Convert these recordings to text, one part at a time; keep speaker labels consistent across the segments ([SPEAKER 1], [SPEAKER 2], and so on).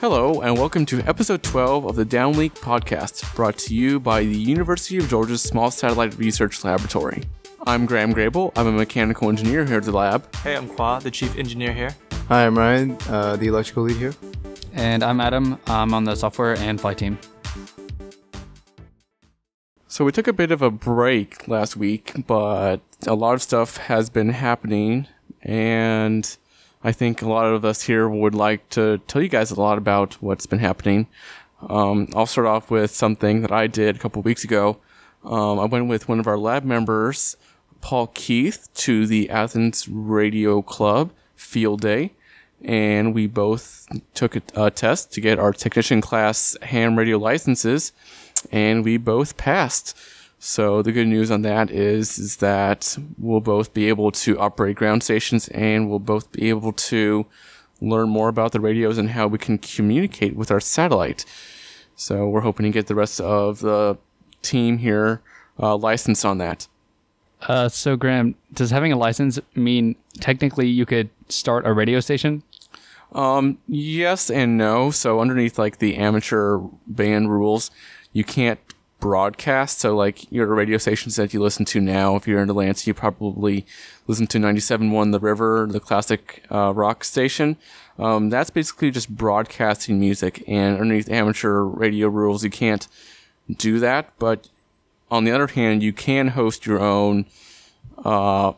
[SPEAKER 1] Hello, and welcome to episode 12 of the Downlink podcast, brought to you by the University of Georgia's Small Satellite Research Laboratory. I'm Graham Grable. I'm a mechanical engineer here at the lab.
[SPEAKER 2] Hey, I'm Khoa, the chief engineer here.
[SPEAKER 3] Hi, I'm Ryan, uh, the electrical lead here.
[SPEAKER 4] And I'm Adam. I'm on the software and flight team.
[SPEAKER 1] So we took a bit of a break last week, but a lot of stuff has been happening, and I think a lot of us here would like to tell you guys a lot about what's been happening. Um, I'll start off with something that I did a couple weeks ago. Um, I went with one of our lab members, Paul Keith, to the Athens Radio Club field day, and we both took a, a test to get our technician class ham radio licenses, and we both passed. So the good news on that is is that we'll both be able to operate ground stations and we'll both be able to learn more about the radios and how we can communicate with our satellite. So we're hoping to get the rest of the team here uh, licensed on that.
[SPEAKER 4] Uh, so, Graham, does having a license mean technically you could start a radio station?
[SPEAKER 1] Um, yes and no. So underneath like the amateur band rules, you can't broadcast. So like your radio stations that you listen to now, if you're in Atlanta, you probably listen to 97.1 The River, the classic uh, rock station. Um, that's basically just broadcasting music. And underneath amateur radio rules, you can't do that. But on the other hand, you can host your own uh,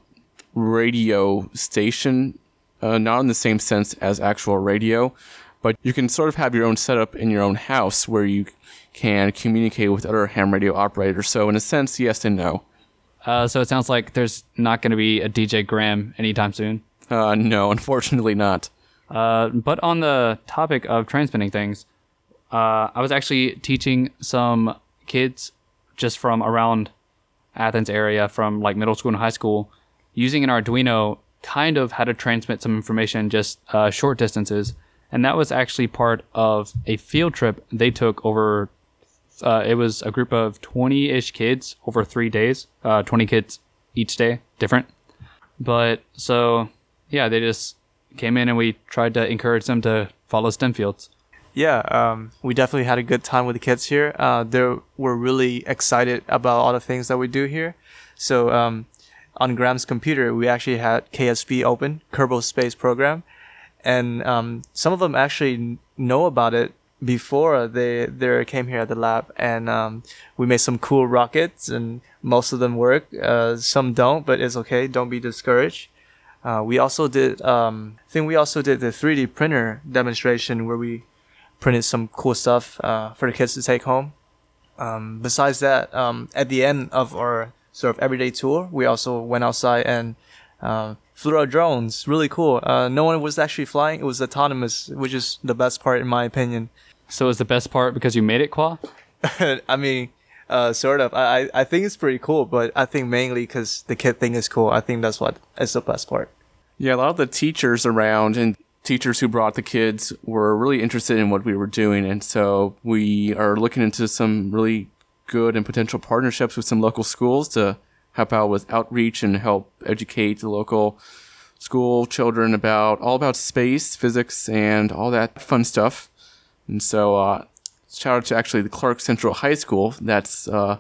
[SPEAKER 1] radio station, uh, not in the same sense as actual radio, but you can sort of have your own setup in your own house where you can communicate with other ham radio operators. So, in a sense, yes and no.
[SPEAKER 4] Uh, so it sounds like there's not going to be a DJ Graham anytime soon.
[SPEAKER 1] Uh, no, unfortunately not.
[SPEAKER 4] Uh, but on the topic of transmitting things, uh, I was actually teaching some kids just from around Athens area, from like middle school and high school, using an Arduino, kind of how to transmit some information just uh, short distances. And that was actually part of a field trip they took over uh, it was a group of 20 ish kids over three days, uh, 20 kids each day, different. But so, yeah, they just came in and we tried to encourage them to follow STEM fields.
[SPEAKER 2] Yeah, um, we definitely had a good time with the kids here. Uh, they were really excited about all the things that we do here. So, um, on Graham's computer, we actually had KSP open, Kerbal Space Program. And um, some of them actually know about it before they they came here at the lab, and um, we made some cool rockets, and most of them work. Uh, some don't, but it's okay. Don't be discouraged. Uh, we also did. Um, I think we also did the 3D printer demonstration where we printed some cool stuff uh, for the kids to take home. Um, besides that, um, at the end of our sort of everyday tour, we also went outside and uh, flew our drones. Really cool. Uh, no one was actually flying. It was autonomous, which is the best part in my opinion.
[SPEAKER 4] So is the best part because you made it, Khoa?
[SPEAKER 2] I mean, uh, sort of. I, I think it's pretty cool, but I think mainly because the kid thing is cool. I think that's what is the best part.
[SPEAKER 1] Yeah, a lot of the teachers around and teachers who brought the kids were really interested in what we were doing, and so we are looking into some really good and potential partnerships with some local schools to help out with outreach and help educate the local school children about all about space, physics, and all that fun stuff. And so, uh, shout out to actually the Clark Central High School. That's uh,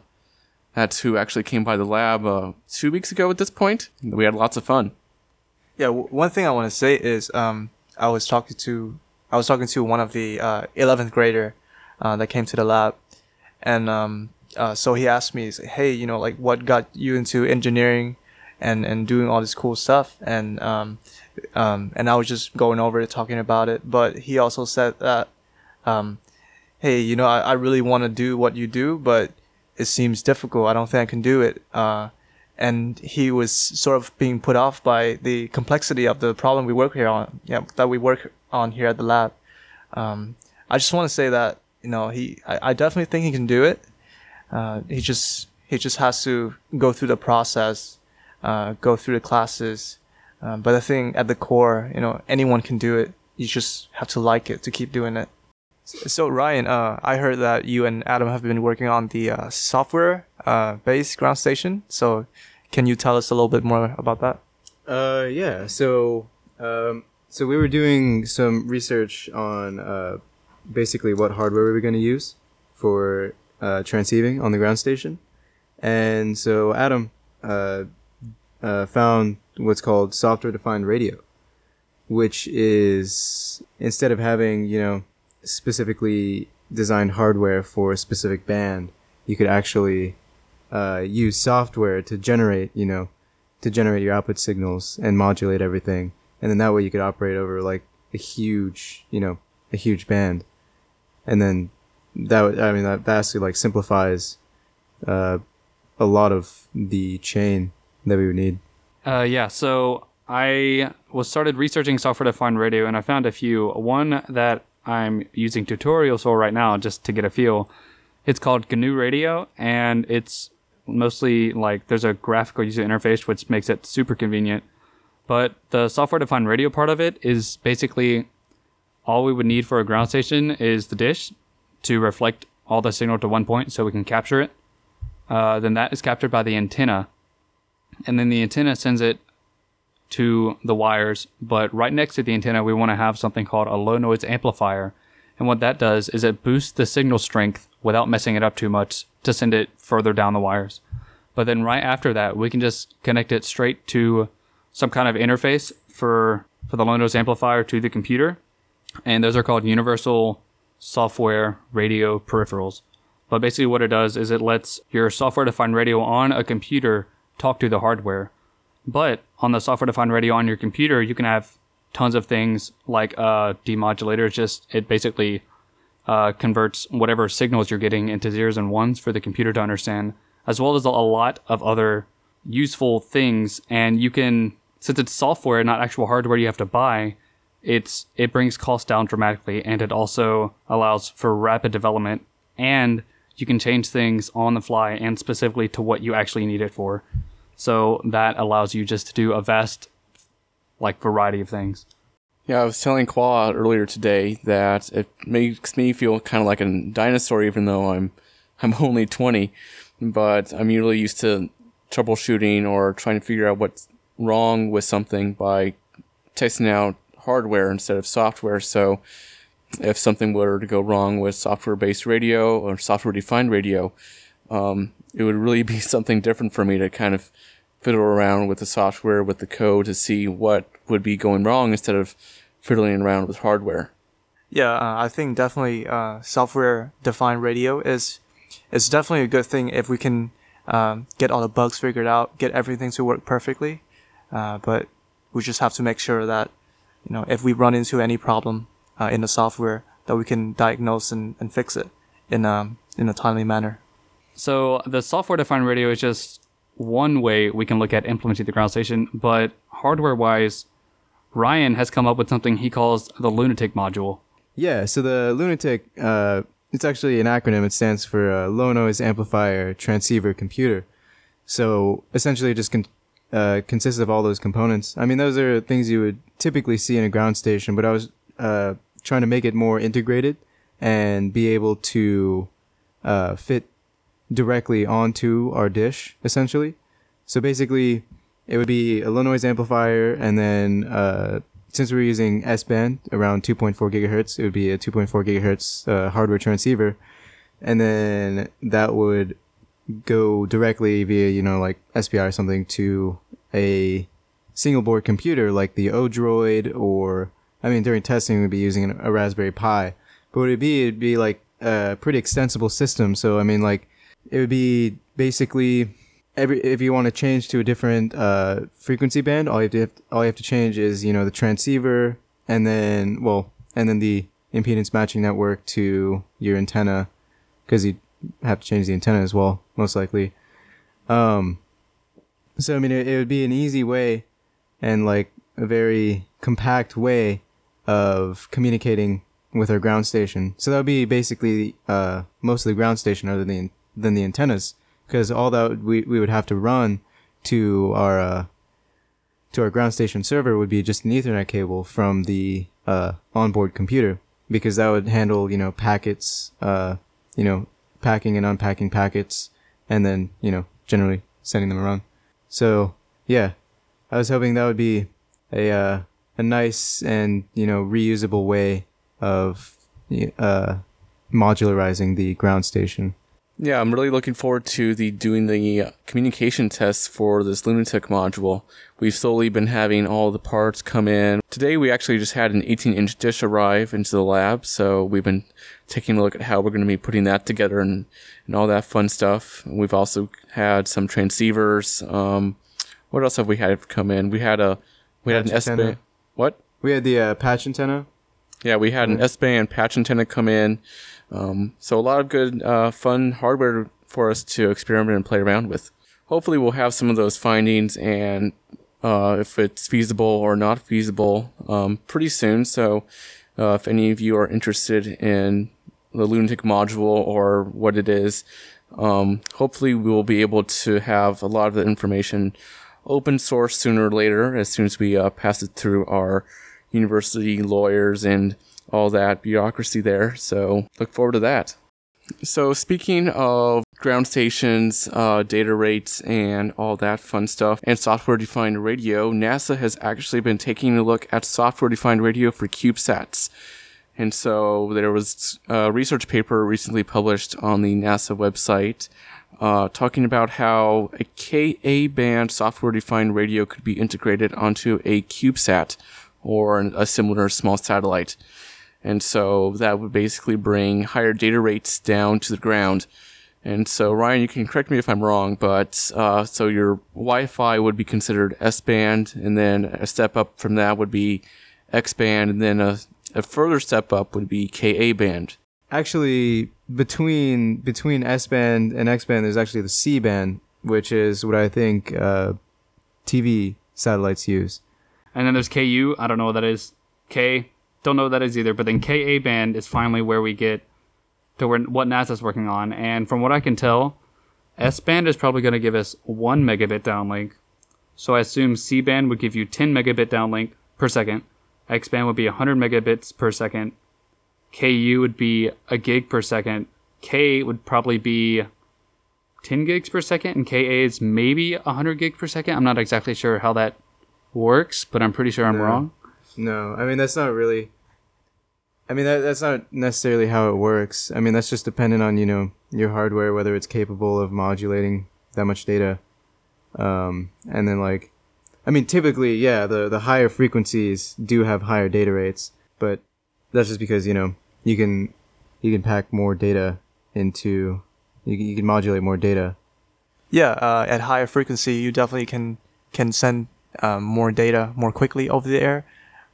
[SPEAKER 1] that's who actually came by the lab uh, two weeks ago. At this point, we had lots of fun.
[SPEAKER 2] Yeah, w- one thing I want to say is um, I was talking to I was talking to one of the uh, 11th grader uh, that came to the lab, and um, uh, so he asked me, "Hey, you know, like what got you into engineering and and doing all this cool stuff?" And um, um, and I was just going over it, talking about it. But he also said that um, hey, you know, I, I really want to do what you do, but it seems difficult. I don't think I can do it. Uh, and he was sort of being put off by the complexity of the problem we work here on, yeah, that we work on here at the lab. Um, I just want to say that, you know, he, I, I definitely think he can do it. Uh, he just, he just has to go through the process, uh, go through the classes. Uh, but I think at the core, you know, anyone can do it. You just have to like it to keep doing it. So Ryan, uh, I heard that you and Adam have been working on the uh, software-based uh, ground station. So, can you tell us a little bit more about that?
[SPEAKER 3] Uh, yeah. So, um, so we were doing some research on uh, basically what hardware we were going to use for uh, transceiving on the ground station. And so Adam uh, uh, found what's called software defined radio, which is instead of having, you know, specifically designed hardware for a specific band, you could actually uh, use software to generate, you know, to generate your output signals and modulate everything. And then that way you could operate over like a huge, you know, a huge band. And then that, I mean, that vastly like simplifies, uh, a lot of the chain that we would need.
[SPEAKER 4] Uh, yeah, so I was started researching software defined radio and I found a few. One that I'm using tutorials for right now just to get a feel. It's called GNU Radio and it's mostly like there's a graphical user interface which makes it super convenient. But the software defined radio part of it is basically all we would need for a ground station is the dish to reflect all the signal to one point so we can capture it. Uh, then that is captured by the antenna and then the antenna sends it to the wires. But right next to the antenna, we want to have something called a low noise amplifier. And what that does is it boosts the signal strength without messing it up too much to send it further down the wires. But then right after that, we can just connect it straight to some kind of interface for for the low noise amplifier to the computer. And those are called universal software radio peripherals. But basically, what it does is it lets your software defined radio on a computer talk to the hardware. But on the software defined radio on your computer, you can have tons of things like uh, demodulators. Just it basically uh, converts whatever signals you're getting into zeros and ones for the computer to understand, as well as a lot of other useful things. And you can, since it's software, not actual hardware you have to buy, it's it brings costs down dramatically, and it also allows for rapid development. And you can change things on the fly and specifically to what you actually need it for. So that allows you just to do a vast, like variety of things.
[SPEAKER 1] Yeah, I was telling Khoa earlier today that it makes me feel kind of like a dinosaur, even though I'm I'm only 20. But I'm usually used to troubleshooting or trying to figure out what's wrong with something by testing out hardware instead of software. So if something were to go wrong with software-based radio or software-defined radio, um, it would really be something different for me to kind of fiddle around with the software, with the code to see what would be going wrong instead of fiddling around with hardware.
[SPEAKER 2] Yeah, uh, I think definitely uh, software defined radio is is definitely a good thing if we can um, get all the bugs figured out, get everything to work perfectly. Uh, but we just have to make sure that you know if we run into any problem uh, in the software, that we can diagnose and, and fix it in um in a timely manner.
[SPEAKER 4] So the software defined radio is just one way we can look at implementing the ground station, but hardware wise, Ryan has come up with something he calls the lunatic module.
[SPEAKER 3] Yeah, so the Lunatic, uh, it's actually an acronym. It stands for uh, Low Noise Amplifier Transceiver Computer. So essentially, it just con- uh, consists of all those components. I mean, those are things you would typically see in a ground station, but I was uh, trying to make it more integrated and be able to uh, fit directly onto our dish, essentially. So basically, it would be a low noise amplifier, and then uh, since we're using S band around 2.4 gigahertz, it would be a 2.4 gigahertz uh, hardware transceiver, and then that would go directly via you know like SPI or something to a single board computer like the Odroid or I mean during testing we'd be using a Raspberry Pi, but what it'd be it'd be like a pretty extensible system. So I mean like it would be basically every if you want to change to a different uh, frequency band, all you have to all you have to change is you know the transceiver and then well and then the impedance matching network to your antenna because you have to change the antenna as well most likely. Um, so I mean it, it would be an easy way and like a very compact way of communicating with our ground station. So that would be basically uh, most of the ground station other than than the antennas because all that we, we would have to run to our uh, to our ground station server would be just an Ethernet cable from the uh, onboard computer because that would handle you know packets, uh, you know packing and unpacking packets, and then you know generally sending them around. So yeah, I was hoping that would be a uh, a nice and you know reusable way of uh, modularizing the ground station.
[SPEAKER 1] Yeah, I'm really looking forward to the doing the uh, communication tests for this Lunatic module. We've slowly been having all the parts come in. Today we actually just had an 18 inch dish arrive into the lab, so we've been taking a look at how we're going to be putting that together and, and all that fun stuff. We've also had some transceivers. Um, what else have we had come in? We had a we had an S band. What?
[SPEAKER 3] We had the uh, patch antenna.
[SPEAKER 1] Yeah, we had an S band patch antenna come in. Um, so a lot of good, uh, fun hardware for us to experiment and play around with. Hopefully, we'll have some of those findings and uh, if it's feasible or not feasible um, pretty soon. So, uh, if any of you are interested in the Lunatic module or what it is, um, hopefully we will be able to have a lot of the information open source sooner or later as soon as we uh, pass it through our university lawyers and all that bureaucracy there. So look forward to that. So speaking of ground stations, uh, data rates, and all that fun stuff, and software-defined radio, NASA has actually been taking a look at software-defined radio for CubeSats. And so there was a research paper recently published on the NASA website uh, talking about how a Ka band software defined radio could be integrated onto a CubeSat or a similar small satellite. And so that would basically bring higher data rates down to the ground. And so, Ryan, you can correct me if I'm wrong, but uh, so your Wi Fi would be considered S band, and then a step up from that would be X band, and then a, a further step up would be Ka band.
[SPEAKER 3] Actually, between between S band and X band, there's actually the C band, which is what I think uh, TV satellites use.
[SPEAKER 4] And then there's KU. I don't know what that is. K. Don't know what that is either. But then KA band is finally where we get to where, what NASA's working on. And from what I can tell, S band is probably going to give us one megabit downlink. So I assume C band would give you 10 megabit downlink per second. X band would be 100 megabits per second. KU would be a gig per second. K would probably be 10 gigs per second, and KA is maybe 100 gigs per second. I'm not exactly sure how that works, but I'm pretty sure I'm
[SPEAKER 3] No.
[SPEAKER 4] wrong.
[SPEAKER 3] No, I mean that's not really. I mean that that's not necessarily how it works. I mean that's just dependent on you know your hardware whether it's capable of modulating that much data, um, and then like, I mean typically yeah the the higher frequencies do have higher data rates, but that's just because you know you can you can pack more data into you you can modulate more data.
[SPEAKER 2] Yeah, uh, at higher frequency, you definitely can can send um, more data more quickly over the air,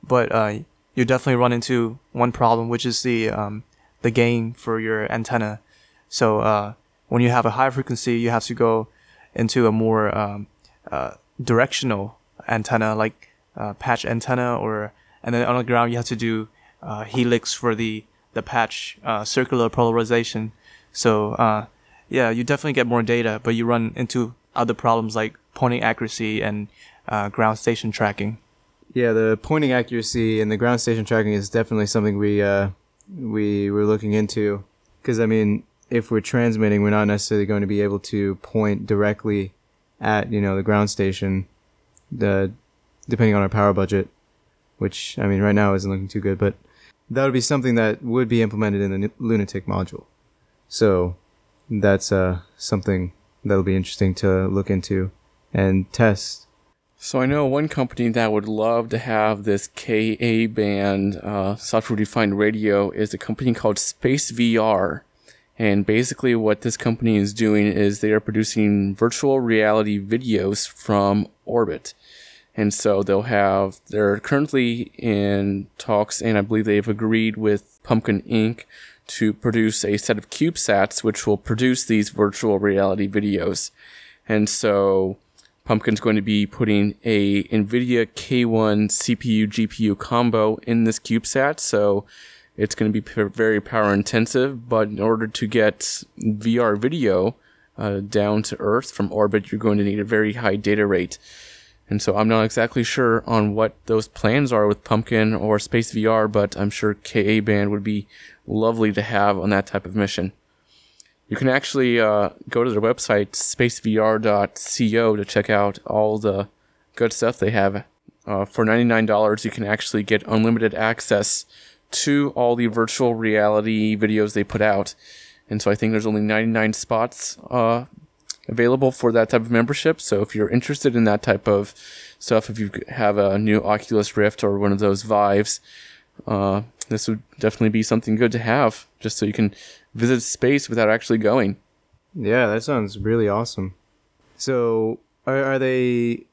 [SPEAKER 2] but uh, you definitely run into one problem, which is the um, the gain for your antenna. So uh, when you have a high frequency, you have to go into a more um, uh, directional antenna, like uh, patch antenna, or and then on the ground you have to do uh, helix for the the patch uh, circular polarization. So yeah, you definitely get more data, but you run into other problems like pointing accuracy and ground station tracking.
[SPEAKER 3] Yeah, the pointing accuracy and the ground station tracking is definitely something we uh, we were looking into. Because I mean, if we're transmitting, we're not necessarily going to be able to point directly at you know the ground station, the depending on our power budget, which I mean right now isn't looking too good. But that would be something that would be implemented in the Lunatic module. So that's uh, something that'll be interesting to look into and test.
[SPEAKER 1] So I know one company that would love to have this KA band uh, software-defined radio is a company called SpaceVR. And basically, what this company is doing is they are producing virtual reality videos from orbit. And so they'll have, they're currently in talks, and I believe they've agreed with Pumpkin Inc. to produce a set of CubeSats which will produce these virtual reality videos. And so Pumpkin's going to be putting a NVIDIA K1 CPU GPU combo in this CubeSat, so it's going to be very power intensive. But in order to get VR video uh, down to Earth from orbit, you're going to need a very high data rate. And so I'm not exactly sure on what those plans are with Pumpkin or SpaceVR, but I'm sure KA Band would be lovely to have on that type of mission. You can actually uh, go to their website, spacevr.co, to check out all the good stuff they have. Uh, for $99, you can actually get unlimited access to all the virtual reality videos they put out. And so I think there's only 99 spots uh, available for that type of membership. So if you're interested in that type of stuff, if you have a new Oculus Rift or one of those Vives, uh, this would definitely be something good to have, just so you can visit space without actually going.
[SPEAKER 3] Yeah, that sounds really awesome. So, are, are they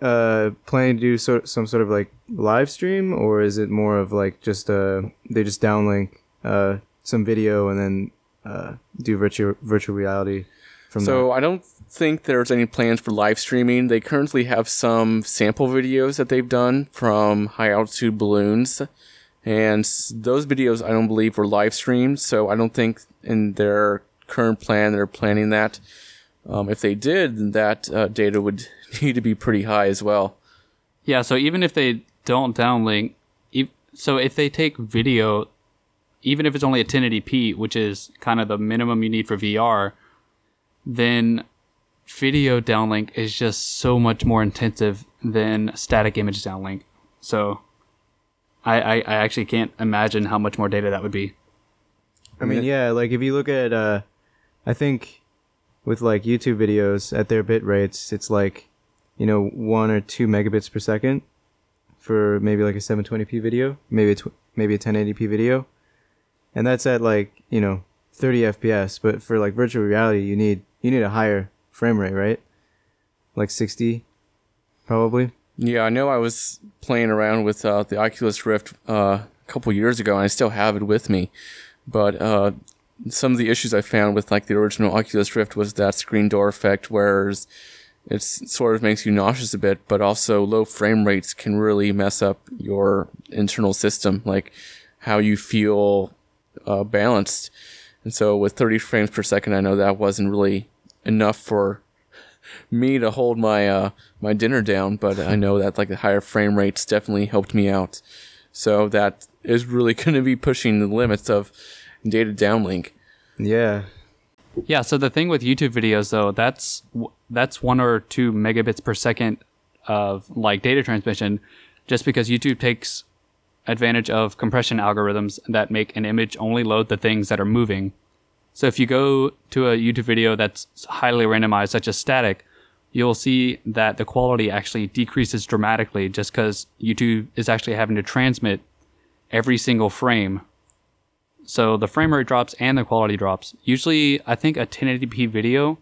[SPEAKER 3] uh, planning to do sort some sort of like live stream, or is it more of like just uh they just downlink uh some video and then uh do virtual virtual reality from
[SPEAKER 1] So I don't think there's any plans for live streaming. They currently have some sample videos that they've done from high altitude balloons. And those videos I don't believe were live streamed, so I don't think in their current plan they're planning that. Um, if they did, then that uh, data would need to be pretty high as well.
[SPEAKER 4] Yeah, so even if they don't downlink, e- so if they take video, even if it's only a 1080p, which is kind of the minimum you need for VR, then video downlink is just so much more intensive than static image downlink. So I, I, I actually can't imagine how much more data that would be.
[SPEAKER 3] I mean, yeah, like if you look at, uh, I think with like YouTube videos at their bit rates, it's like, you know, one or two megabits per second for maybe like a 720p video, maybe a tw- maybe a 1080p video, and that's at like you know 30 fps. But for like virtual reality, you need you need a higher frame rate, right? Like 60, probably.
[SPEAKER 1] Yeah, I know I was playing around with uh, the Oculus Rift uh, a couple years ago, and I still have it with me. But uh, some of the issues I found with like the original Oculus Rift was that screen door effect, whereas it sort of makes you nauseous a bit, but also low frame rates can really mess up your internal system, like how you feel uh, balanced. And so with 30 frames per second, I know that wasn't really enough for me to hold my uh, my dinner down, but I know that like the higher frame rates definitely helped me out. So that is really going to be pushing the limits of data downlink.
[SPEAKER 3] Yeah,
[SPEAKER 4] Yeah, so the thing with YouTube videos though, that's that's 1 or 2 megabits per second of like data transmission just because YouTube takes advantage of compression algorithms that make an image only load the things that are moving. So if you go to a YouTube video that's highly randomized such as static, you'll see that the quality actually decreases dramatically just cuz YouTube is actually having to transmit every single frame so the frame rate drops and the quality drops. Usually, I think a 1080p video,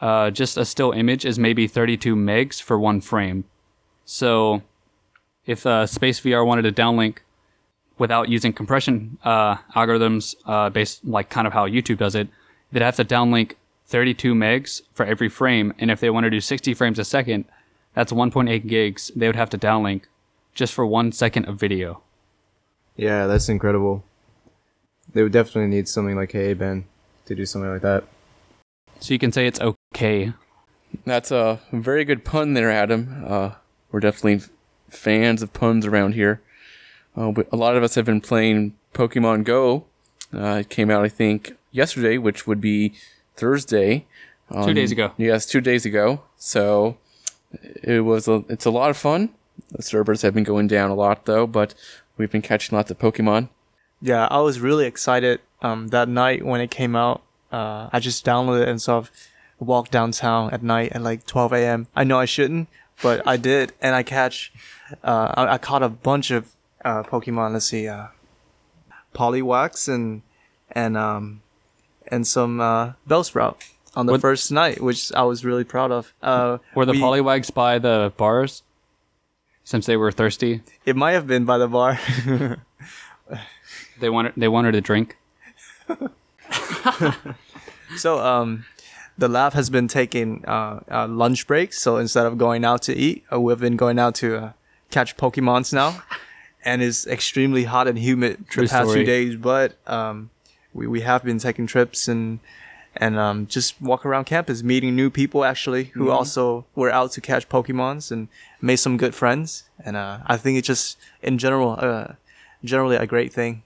[SPEAKER 4] uh, just a still image, is maybe 32 megs for one frame. So if uh, SpaceVR wanted to downlink without using compression uh, algorithms, uh, based like kind of how YouTube does it, they'd have to downlink 32 megs for every frame. And if they want to do 60 frames a second, that's 1.8 gigs. They would have to downlink just for one second of video.
[SPEAKER 3] yeah, that's incredible. They would definitely need something like Hey Ben to do something like that.
[SPEAKER 4] So you can say it's okay.
[SPEAKER 1] That's a very good pun there, Adam. Uh, we're definitely fans of puns around here. Uh, but a lot of us have been playing Pokemon Go. Uh, it came out, I think, yesterday, which would be Thursday.
[SPEAKER 4] Two days ago.
[SPEAKER 1] Yes, two days ago. So it was a, it's a lot of fun. The servers have been going down a lot though, but we've been catching lots of Pokemon.
[SPEAKER 2] Yeah, I was really excited um, that night when it came out. Uh, I just downloaded it and sort of walked downtown at night at like 12 a.m. I know I shouldn't, but I did, and I catch, uh, I, I caught a bunch of uh, Pokemon. Let's see, uh, Poliwag and and um and some uh, Bellsprout on the
[SPEAKER 4] What-
[SPEAKER 2] first night, which I was really proud of. Uh,
[SPEAKER 4] Were the
[SPEAKER 2] we-
[SPEAKER 4] Poliwags by the bars? Since they were thirsty,
[SPEAKER 2] It might have been by the bar.
[SPEAKER 4] they wanted they wanted a drink.
[SPEAKER 2] So um, the lab has been taking uh, uh, lunch breaks. So instead of going out to eat, uh, we've been going out to uh, catch Pokemons now, and it's extremely hot and humid the
[SPEAKER 4] True
[SPEAKER 2] past
[SPEAKER 4] story.
[SPEAKER 2] few days. But um, we we have been taking trips and and um, just walk around campus, meeting new people actually who also were out to catch Pokemons and made some good friends. And uh, I think it's just in general, uh, generally a great thing.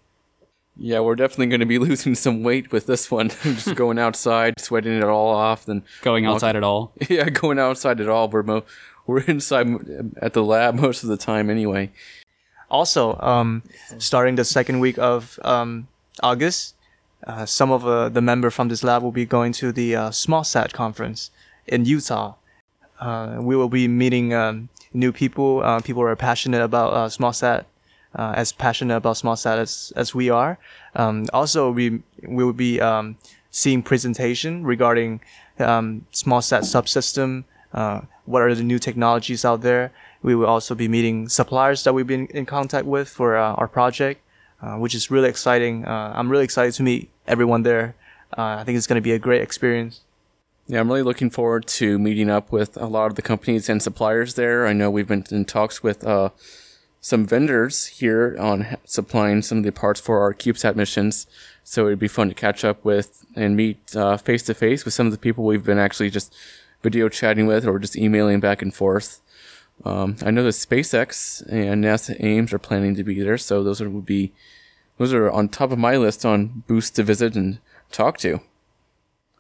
[SPEAKER 1] Yeah, we're definitely going to be losing some weight with this one. Just going outside, sweating it all off, then
[SPEAKER 4] Going
[SPEAKER 1] walk-
[SPEAKER 4] outside at all.
[SPEAKER 1] Yeah, going outside at all. We're mo- we're inside at the lab most of the time anyway.
[SPEAKER 2] Also, um, starting the second week of um, August, uh, some of uh, the member from this lab will be going to the uh, SmallSat conference in Utah. Uh, we will be meeting um, new people, uh, people who are passionate about uh, SmallSat, uh, as passionate about SmallSat as, as we are. Um, also, we we will be um, seeing presentation regarding um, SmallSat subsystem. What are the new technologies out there? We will also be meeting suppliers that we've been in contact with for uh, our project, uh, which is really exciting. Uh, I'm really excited to meet everyone there. Uh, I think it's going to be a great experience.
[SPEAKER 1] Yeah, I'm really looking forward to meeting up with a lot of the companies and suppliers there. I know we've been in talks with uh, some vendors here on supplying some of the parts for our CubeSat missions. So it'd be fun to catch up with and meet face to face with some of the people we've been actually just video chatting with or just emailing back and forth. Um, I know that SpaceX and NASA Ames are planning to be there, so those are, would be those are on top of my list on booths to visit and talk to.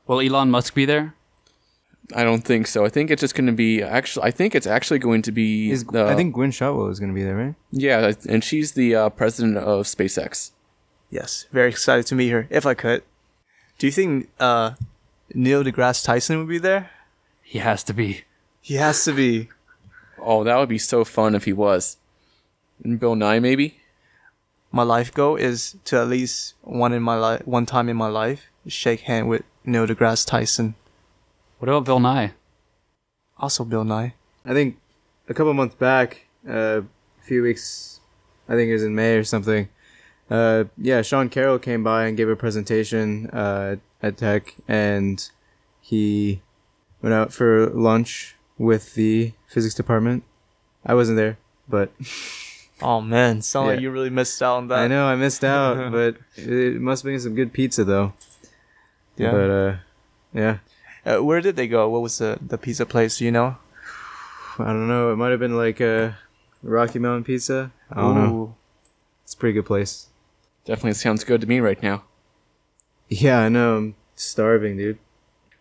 [SPEAKER 4] Will Elon Musk be there?
[SPEAKER 1] I don't think so. I think it's just going to be actually. I think it's actually going to be.
[SPEAKER 3] Is,
[SPEAKER 1] the,
[SPEAKER 3] I think Gwynne Shotwell is going to be there, right?
[SPEAKER 1] Yeah, and she's the uh, president of SpaceX.
[SPEAKER 2] Yes, very excited to meet her. If I could, do you think uh, Neil deGrasse Tyson would be there?
[SPEAKER 4] He has to be.
[SPEAKER 2] He has to be.
[SPEAKER 1] Oh, that would be so fun if he was. And Bill Nye, maybe.
[SPEAKER 2] My life goal is to at least one in my life, one time in my life, shake hand with Neil deGrasse Tyson.
[SPEAKER 4] What about Bill Nye?
[SPEAKER 2] Also, Bill Nye.
[SPEAKER 3] I think a couple months back, uh, a few weeks, I think it was in May or something. Uh, yeah, Sean Carroll came by and gave a presentation uh, at Tech, and he went out for lunch with the physics department. I wasn't there, but
[SPEAKER 2] Oh man, sound like you really missed out on that.
[SPEAKER 3] I know I missed out. but it must have been some good pizza though.
[SPEAKER 2] Yeah.
[SPEAKER 3] But uh, yeah,
[SPEAKER 2] Uh, where did they go? What was the the pizza place? Do you know?
[SPEAKER 3] I don't know. It might have been like a Rocky Mountain Pizza. I don't know. It's a pretty good place.
[SPEAKER 1] Definitely sounds good to me right now.
[SPEAKER 3] Yeah, I know. I'm starving, dude.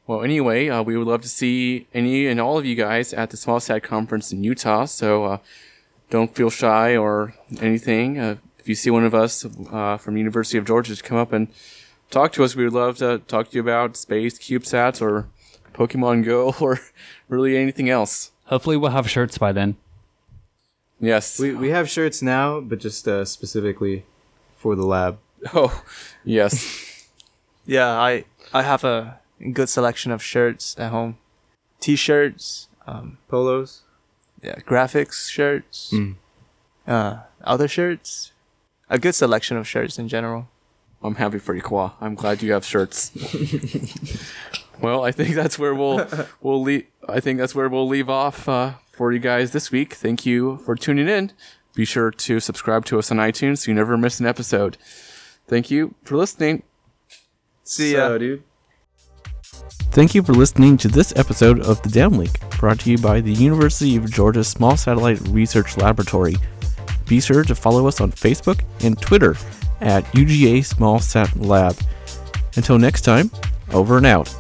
[SPEAKER 1] Well, anyway, uh, we would love to see any and all of you guys at the Small Sat Conference in Utah. So uh, don't feel shy or anything. Uh, if you see one of us uh, from University of Georgia, just come up and talk to us. We would love to talk to you about space, CubeSats, or Pokemon Go, or really anything else.
[SPEAKER 4] Hopefully, we'll have shirts by then.
[SPEAKER 1] Yes.
[SPEAKER 3] We we have shirts now, but just uh, specifically for the lab.
[SPEAKER 1] oh, yes.
[SPEAKER 2] Yeah, I I have a good selection of shirts at home. T-shirts, um,
[SPEAKER 3] Polos.
[SPEAKER 2] yeah, graphics shirts,
[SPEAKER 3] Mm.
[SPEAKER 2] uh, other shirts. A good selection of shirts in general.
[SPEAKER 1] I'm happy for you, Khoa. I'm glad you have shirts. well, I think that's where we'll we'll leave. I think that's where we'll leave off uh, for you guys this week. Thank you for tuning in. Be sure to subscribe to us on iTunes so you never miss an episode. Thank you for listening.
[SPEAKER 2] See ya.
[SPEAKER 3] So, dude.
[SPEAKER 1] Thank you for listening to this episode of The Downlink, brought to you by the University of Georgia Small Satellite Research Laboratory. Be sure to follow us on Facebook and Twitter at UGA Small Sat Lab. Until next time, over and out.